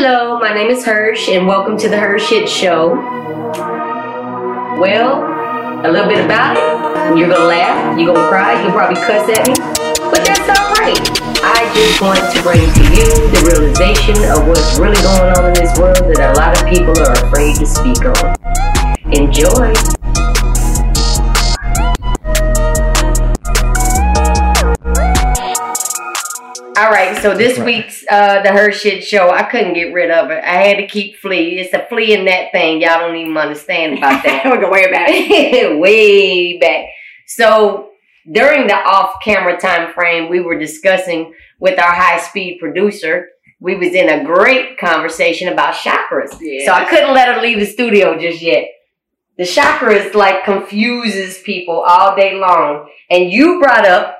Hello, my name is Hersh, and welcome to the HERshyt Show. Well, a little bit about it. You're gonna laugh, you're gonna cry, you'll probably cuss at me, but that's alright. I just want to bring to you the realization of what's really going on in this world that a lot of people are afraid to speak on. Enjoy. All right, so this week's uh, the HERshyt Show, I couldn't get rid of it. I had to keep flea. It's a flea in that thing. Y'all don't even understand about that. we go way back. way back. So during the off-camera time frame, we were discussing with our high-speed producer. We was in a great conversation about chakras. Yes. So I couldn't let her leave the studio just yet. The chakras like confuses people all day long. And you brought up,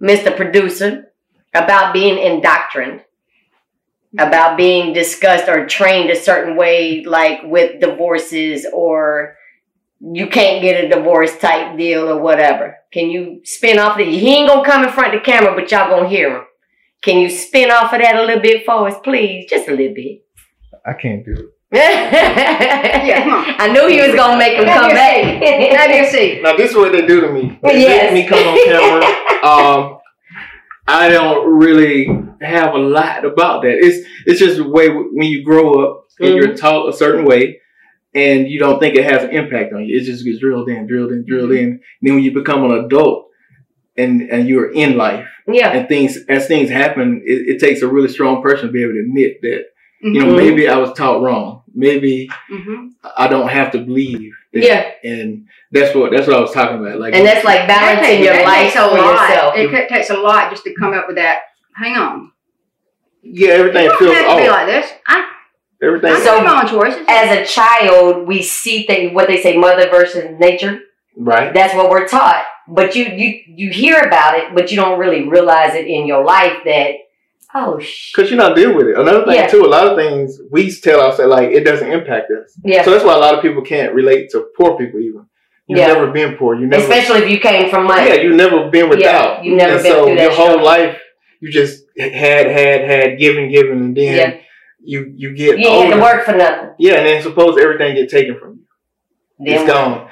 Mr. Producer, about being indoctrined, about being discussed or trained a certain way, like with divorces or you can't get a divorce type deal or whatever. Can you spin off of it? He ain't gonna come in front of the camera, but y'all gonna hear him. Can you spin off of that a little bit for us, please? Just a little bit. I can't do it. yeah, come on. I knew he was gonna make him Let come me back. Let me see. Now this is what they do to me. They Yes. make me come on camera. Um, I don't really have a lot about that. It's it's just the way when you grow up and you're taught a certain way, and you don't think it has an impact on you. It just gets drilled in, drilled in, drilled in. And then when you become an adult and and you're in life yeah. and things as things happen, it, it takes a really strong person to be able to admit that you know Mhm. maybe I was taught wrong. Maybe Mm-hmm. I don't have to believe. That. Yeah. And that's what that's what I was talking about. Like And that's like balancing your life takes a for lot. yourself. It ca- takes a lot just to come up with that. Hang on. yeah, everything You don't feels have to be like this. I, Everything. I So- make my own choices. As a child, we see things, what they say, mother versus nature. right. That's what we're taught. But you, you, you hear about it, but you don't really realize it in your life that, oh, sh- Because you're not dealing with it. Another thing Yeah. too, a lot of things we tell ourselves like it doesn't impact us. yeah. So that's why a lot of people can't relate to poor people even. You've Yeah. never been poor. You never Especially if you came from money. Yeah, you've never been without. Yeah, you've never and been so through that your whole struggle. life you just had, had, had, given, given, and then Yeah. you you get You ain't had to work for nothing. Yeah, and then suppose everything get taken from you. Then it's gone.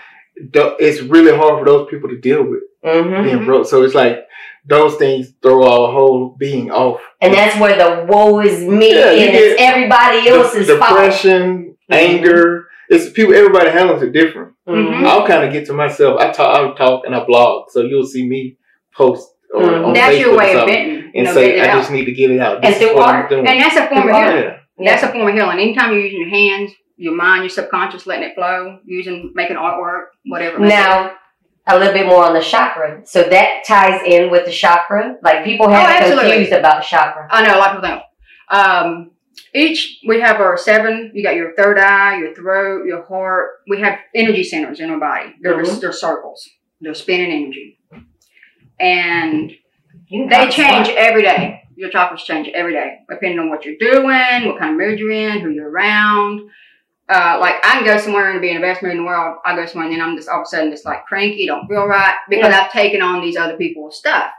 It's really hard for those people to deal with hmm being broke. So it's like those things throw our whole being off. And that's where the woe is me Yeah, and it's everybody else's fault. depression, Mhm. anger. It's people. Everybody handles it different. Mhm. I'll kind of get to myself. I talk, I talk, and I blog. So you'll see me post or Mhm. on that's Facebook your way of something venting. And know, say, I out. just need to get it out. And This is through what art. I'm doing. And that's a form of Through healing. yeah. That's a form of healing. Anytime you're using your hands, your mind, your subconscious, letting it flow, using making artwork, whatever. it may. Now, a little bit more on the chakra. So that ties in with the chakra. Like people have Oh, confused about chakra. I know a lot of people think. Um, each we have our seven. You got your third eye, your throat, your heart. We have energy centers in our body. They're Mhm. they're circles. They're spinning energy, and they change every day. Your chakras change every day, depending on what you're doing, what kind of mood you're in, who you're around. Uh, like I can go somewhere and be in the best mood in the world. I go somewhere and then I'm just all of a sudden just like cranky, don't feel right because I've taken on these other people's stuff.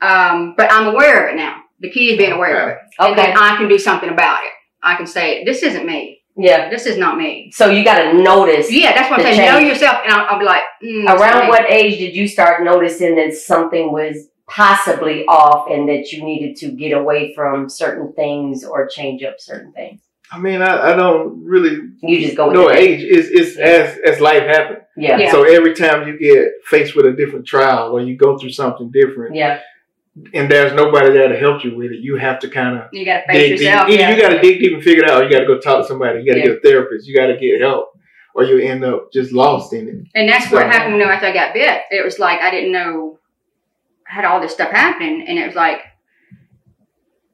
Um, but I'm aware of it now. The key is being aware of it. And Okay. then I can do something about it. I can say, this isn't me. Yeah. This is not me. So you got to notice. Yeah, that's what I'm saying. Know yourself. And I'll, I'll be like, mm, Around what age did you start noticing that something was possibly off and that you needed to get away from certain things or change up certain things? I mean, I, I don't really You just go with know it. age. It's, it's as as life happens. Yeah. Yeah. So every time you get faced with a different trial or you go through something different, Yeah. and there's nobody there to help you with it, you have to kind of You got to face dig deep. yourself. Either yeah. you got to dig deep and figure it out, you got to go talk to somebody. You got to Yeah. get a therapist. You got to get help, or you end up just lost in it. And that's what happened you know, after I got bit. It was like I didn't know I had all this stuff happening, and it was like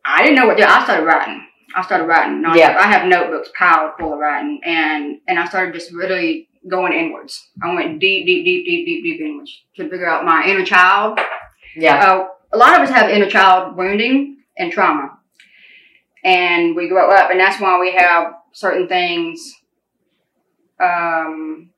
I didn't know what to do. I started writing. I started writing. Yeah. I have notebooks piled full of writing, and and I started just really going inwards. I went deep, deep, deep, deep, deep, deep inwards to figure out my inner child. Yeah. Uh, a lot of us have inner child wounding and trauma, and we grow up, and that's why we have certain things. Um,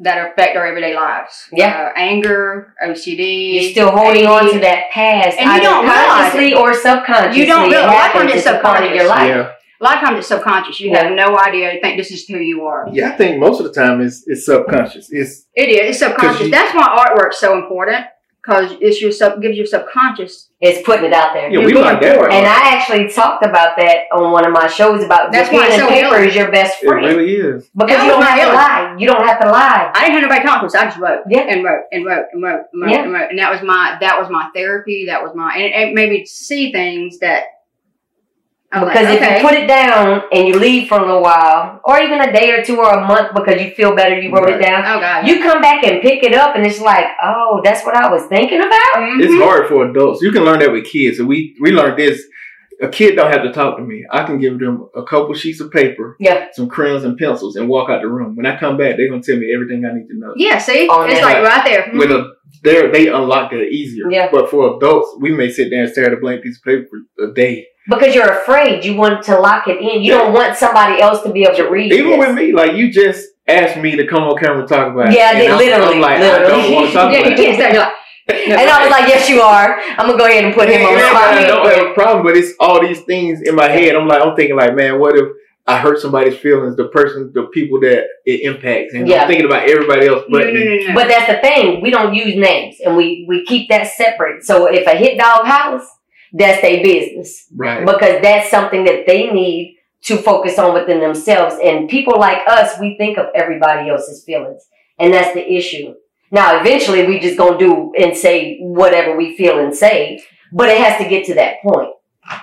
that affect our everyday lives. Yeah. Uh, anger, OCD. You're still holding on to that past, And you don't realize consciously or subconsciously. You don't It realize happens. when it's It's a part of your subconscious. life. Yeah. A lot of times it's subconscious. You have no idea. You think this is who you are. Yeah, I think most of the time it's it's subconscious. It's It is. It's subconscious. you- That's why artwork's so important because it's your sub gives your subconscious. It's putting it out there. yeah, we going like that. And I actually talked about that on one of my shows about That's your why pen and so paper healing. is your best it friend. really is. because That you don't have to lie. You don't have to lie. I didn't have nobody talk to us. I just wrote Yeah. and wrote and wrote and wrote and wrote, Yeah. and wrote. And that was my that was my therapy. That was my and it, it made me see things that. I was Because like, if you put it down and you leave for a little while, or even a day or two or a month because you feel better, you wrote Right. it down. oh god, You come back and pick it up, and it's like, oh, that's what I was thinking about. Mhm. It's hard for adults. You can learn that with kids. And we we learned this. A kid don't have to talk to me. I can give them a couple sheets of paper, Yeah. some crayons and pencils, and walk out the room. When I come back, they're gonna tell me everything I need to know. Yeah, see, On it's that. like right there. Mhm. With a they they unlock that easier. Yeah. But for adults, we may sit there and stare at a blank piece of paper for a day. Because you're afraid. You want to lock it in. You don't want somebody else to be able to read. Even this. with me, like you just asked me to come on camera and talk about it. Yeah, I did, I'm- literally, I'm like, I don't want to talk yeah, you can't say you're like. And I was like, yes, you are. I'm going to go ahead and put him on the Yeah, spot. I don't have a problem, but it's all these things in my head. I'm like, I'm thinking like, man, what if I hurt somebody's feelings, the person, the people that it impacts, and Yeah. I'm thinking about everybody else but no, me. no, no. But that's the thing. We don't use names, and we we keep that separate. So if a hit dog house, that's their business Right. because that's something that they need to focus on within themselves. And people like us, we think of everybody else's feelings, and that's the issue. Now, eventually, we just gonna do and say whatever we feel and say, but it has to get to that point.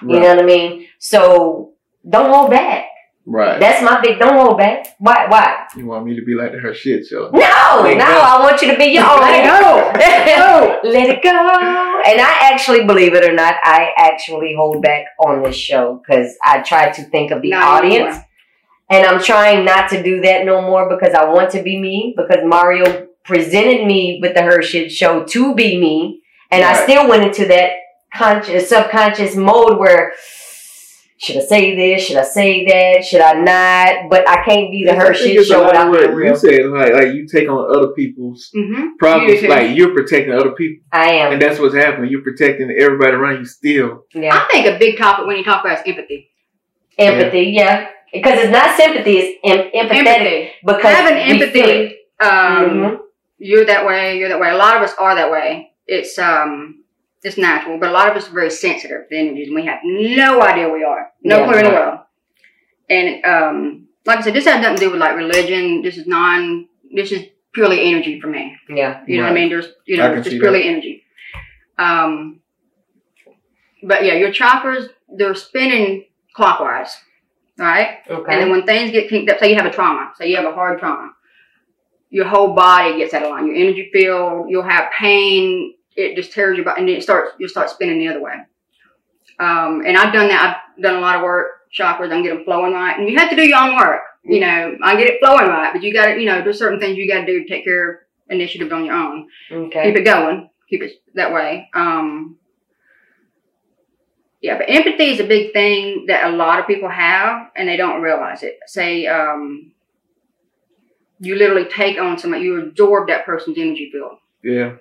You Right. know what I mean? So don't hold back. right. That's my big. Don't hold back. Why? Why? You want me to be like the HERshyt show? No, no. Let it go. I want you to be your own. Let it go. Let it go. And I actually, believe it or not, I actually hold back on this show because I try to think of the Not audience. anymore. And I'm trying not to do that no more because I want to be me. Because Mario presented me with the HERshyt show to be me. And I still went into that conscious, subconscious mode where should I say this? Should I say that? Should I not? But I can't be the I Her think Shit it's a show without what being real. You said like like you take on other people's Mhm. problems, You do. like you're protecting other people, I am. and that's what's happening. You're protecting everybody around you still. Yeah. I think a big topic when you talk about is empathy. Empathy, yeah. Because it's not sympathy, it's em- empathetic. Empathy. Because Having we feel empathy. Um, Mhm. You're that way. You're that way. A lot of us are that way. It's um, it's natural, but a lot of us are very sensitive to energies, and we have no idea we are. No Yeah. clue in the world. And um, like I said, this has nothing to do with like religion. This is non. This is purely energy for me. Yeah. You know what I mean? There's, you know, can just see purely energy. Um, but yeah, your chakras they're spinning clockwise, right? Okay. And then when things get kinked up, say you have a trauma, say you have a hard trauma, your whole body gets out of line. Your energy field, you'll have pain. It just tears your body, and then it starts. You'll start spinning the other way. Um, and I've done that. I've done a lot of work chakras. I get them flowing right, and you have to do your own work. You know, I get it flowing right, but you got to, you know, there's certain things you got to do to take care of initiative on your own Okay. keep it going, keep it that way. Um, yeah, but empathy is a big thing that a lot of people have and they don't realize it. Say, um, you literally take on somebody, you absorb that person's energy field. Yeah.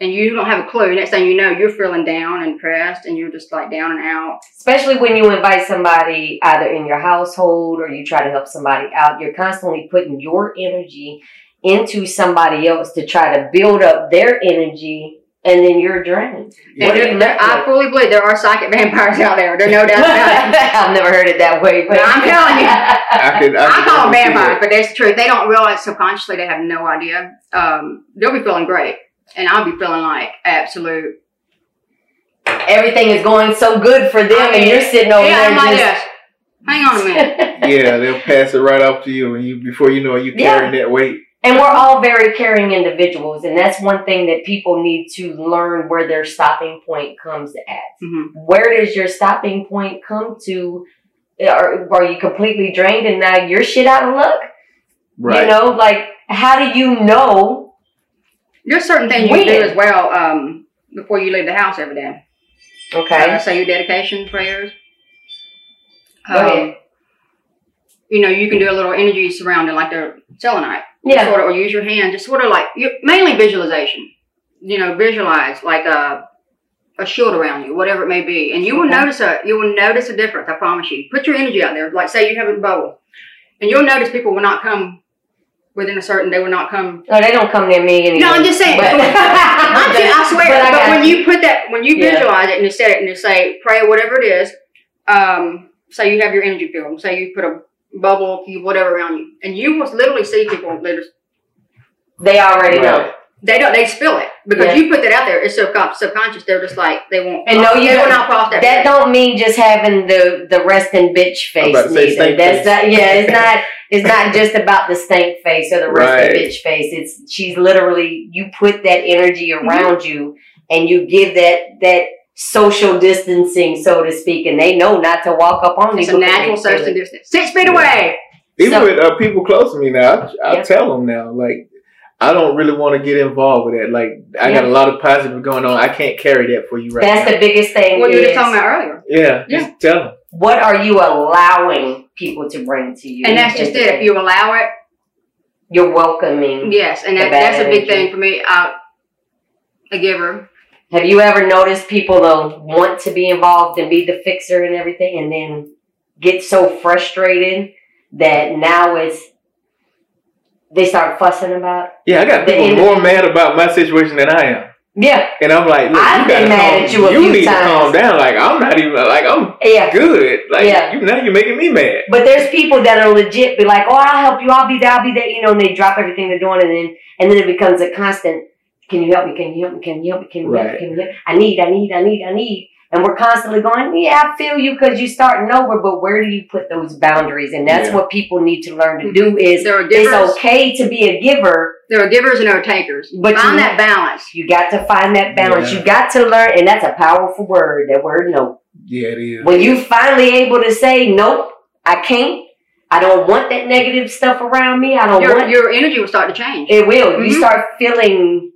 And you don't have a clue. Next thing you know, you're feeling down and depressed and you're just like down and out. Especially when you invite somebody either in your household or you try to help somebody out, you're constantly putting your energy into somebody else to try to build up their energy and then you're drained. What And are you there, I with? fully believe there are psychic vampires out there. There's no doubt about it. I've never heard it that way. But No, I'm telling you. I could. I, I could call them vampires, but that's the truth. They don't realize subconsciously they have no idea. Um, they'll be feeling great, and I'll be feeling like absolute. Everything is going so good for them and you're sitting over yeah, there I'm like just this. Hang on a minute. Yeah, they'll pass it right off to you, and you before you know it, you Yeah. carrying that weight. And we're all very caring individuals, and that's one thing that people need to learn where their stopping point comes at. Mhm. Where does your stopping point come to? Are, are you completely drained and now you're shit out of luck? Right. You know, like how do you know? There's certain things you When? can do as well um, before you leave the house every day. Uh, Okay, say your dedication prayers. Um, you know, you can do a little energy surrounding like the selenite. Yeah, sort of, or use your hand, just sort of like mainly visualization. You know, visualize like uh, a shield around you, whatever it may be, and you will Okay. notice a you will notice a difference. I promise you. Put your energy out there. Like say you have a bubble, and you'll notice people will not come within a certain. They will not come. No, they don't come near me anymore. No, I'm just saying. But- I'm I swear. But I But, when you put that, when you Yeah. visualize it and you set it and you say pray whatever it is, um, say you have your energy field. Say you put a bubble, cube, whatever around you, and you will literally see people. They just they already know. They don't. They spill it because Yeah. you put that out there. It's subcon- subconscious. They're just like they won't. And no, you they will don't- cross that. That bridge. don't mean just having the the resting bitch face about to say neither. That's face. not yeah, it's not it's not just about the stank face or the resting Right. bitch face. It's she's literally you put that energy Mm-hmm. around you and you give that that social distancing, so to speak, and they know not to walk up on It's you. a natural social distance. Six feet Yeah. away. Even So- with uh, people close to me now, I, I Yeah. tell them now, like, I don't really want to get involved with that. Like, I got a lot of positive going on. I can't carry that for you right That's now. the biggest thing. What you were is talking about earlier. yeah, Yeah. just tell them. What are you allowing people to bring to you? And that's just it. If you allow it, you're welcoming. yes. And that, bad that's a big thing for me. I, a giver. Have you ever noticed people though want to be involved and be the fixer and everything, and then get so frustrated that now it's they start fussing about? Yeah, I got people more mad about my situation than I am. Yeah, And I'm like, look, I've you been mad calm, at you a few need times. to calm down. Like, I'm not even, like, I'm yeah. good. Like, Yeah. you now you're making me mad. But there's people that are legit be like, oh, I'll help you, I'll be there, I'll be there, you know, and they drop everything they're doing, and then and then it becomes a constant. Can you help me? Can you help me? Can you help me? Can you help me? Right. Can you help me? I need, I need, I need, I need. And we're constantly going, yeah, I feel you because you're starting over, but where do you put those boundaries? And that's Yeah. what people need to learn to do is There are givers. it's okay to be a giver, There are givers and there are takers. But Find you- that balance. you got to find that balance. Yeah. You got to learn, and that's a powerful word, that word no. Yeah, it is. When you finally able to say, nope, I can't, I don't want that negative stuff around me, I don't Your, want your energy will start to change. It will. You Mhm. start feeling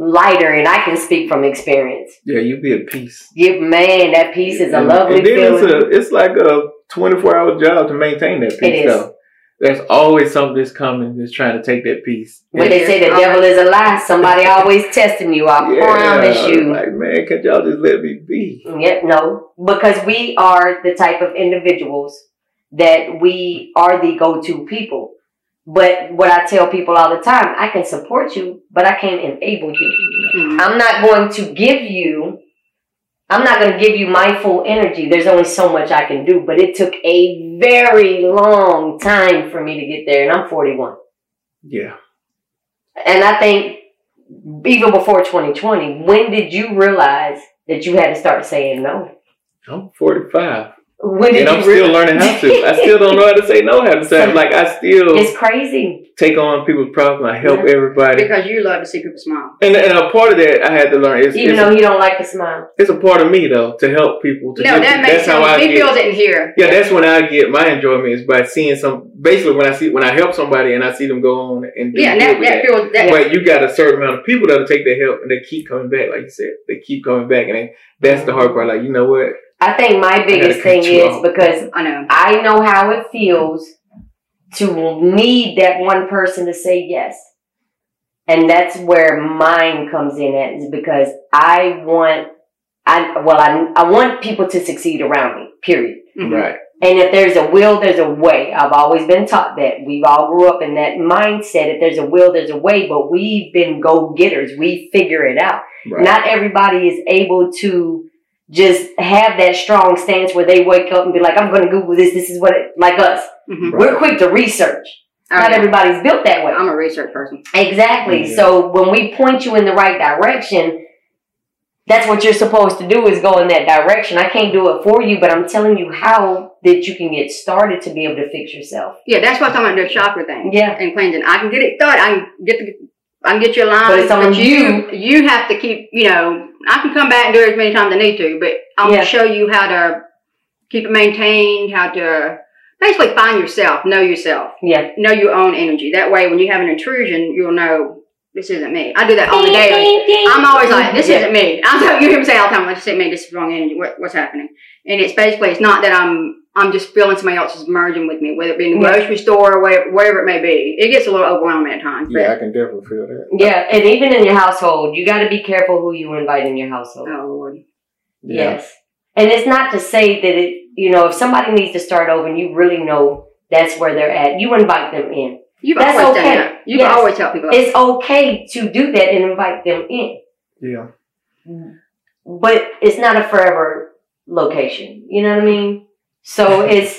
lighter, and I can speak from experience. yeah, you be at peace. You, man, that peace is a And- lovely and then feeling. It's, a, it's like a 24 hour job to maintain that peace, is. though. There's always something that's coming that's trying to take that peace. When they say the devil is a lie. Somebody always testing you. I Yeah, promise you. Like, man, can y'all just let me be? Yeah, no, because we are the type of individuals that we are the go-to people. But what I tell people all the time, I can support you, but I can't enable you. Mhm. I'm not going to give you, I'm not going to give you my full energy. There's only so much I can do, but it took a very long time for me to get there, and I'm 41. Yeah. And I think even before 2020, when did you realize that you had to start saying no? I'm 45. When And I'm you still realize- learning how to. I still don't know how to say no half the time. Like, I still It's crazy. take on people's problems. I help Yeah. everybody. Because you love to see people smile. And, and a part of that I had to learn is Even it's, though he don't like to smile. it's a part of me though to help people. To No, do- that makes that's how sense. I He get. feels it in here. Yeah, that's when I get my enjoyment is by seeing some. Basically, when I see when I help somebody and I see them go on and do Yeah, and good that, with that feels that. But you got a certain amount of people that'll take their help and they keep coming back, like you said. They keep coming back, and they, that's the hard part. Like you know what? I think my biggest thing is off. because I know. I know how it feels to need that one person to say yes. And that's where mine comes in at is because I want I well I I want people to succeed around me, period. Mhm. Right. And if there's a will, there's a way. I've always been taught that. We've all grew up in that mindset. If there's a will, there's a way, but we've been go getters. We figure it out. Right. Not everybody is able to just have that strong stance where they wake up and be like, I'm going to Google this. This is what it, like us. Mhm. We're quick to research. Oh, Not yeah. everybody's built that way. I'm a research person. Exactly. Yeah. So when we point you in the right direction, that's what you're supposed to do is go in that direction. I can't do it for you, but I'm telling you how that you can get started to be able to fix yourself. Yeah, that's what I'm talking about. The chakra thing. Yeah. And cleansing. I can get it started. I can get the. I can get you aligned. But it's on you. You have to keep. You know, I can come back and do it as many times as I need to, but I'll Yeah. show you how to keep it maintained. How to basically find yourself, know yourself, Yeah. know your own energy. That way, when you have an intrusion, you'll know this isn't me. I do that all the daily. I'm always like, this Yeah. isn't me. I'm telling you hear me say all the time, like, this isn't me, this is wrong energy. What, what's happening? And it's basically, it's not that I'm, I'm just feeling somebody else is merging with me, whether it be in the Yeah. grocery store or whatever, wherever it may be. It gets a little overwhelming at times. Yeah, I can definitely feel that. Yeah, and even in your household, you got to be careful who you invite in your household. oh Lord. Yeah. Yes. And it's not to say that it, you know, if somebody needs to start over and you really know that's where they're at, you invite them in. You've That's always okay. done that. You Yes. can always tell people. It's okay to do that and invite them in, Yeah. but it's not a forever location. You know what I mean? So it's,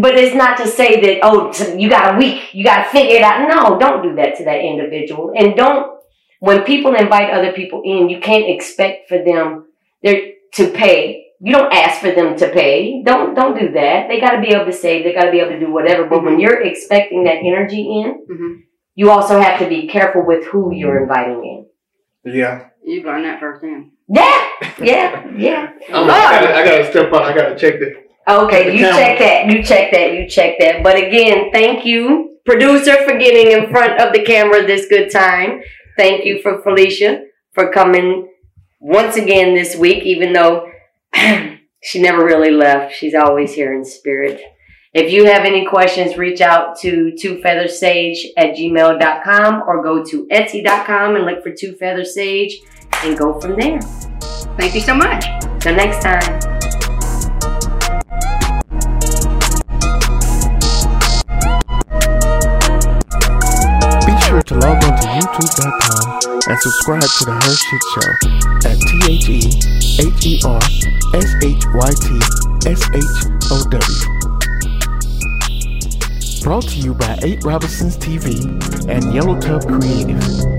but it's not to say that, oh, you got a week, you got to figure it out. No, don't do that to that individual. And don't, when people invite other people in, you can't expect for them they're, to pay. You don't ask for them to pay. Don't, don't do that. They got to be able to save. They got to be able to do whatever. But when you're expecting that energy in, Mhm. you also have to be careful with who you're inviting in. Yeah. You've learned that firsthand. Yeah, yeah, yeah. I'm, I, gotta, I gotta step up. I gotta check the. Okay, you camera. check that. You check that. You check that. But again, thank you, producer, for getting in front of the camera this good time. Thank you for Felicia for coming once again this week, even though she never really left. She's always here in spirit. If you have any questions, reach out to two feather sage at gmail.com or go to etsy.com and look for two feather sage and go from there. Thank you so much. Till next time. youtube.com and subscribe to The HERshyt Show at T H E H E R S H Y T S H O W. Brought to you by 8 Robinsons TV and Yellow Tub Creative.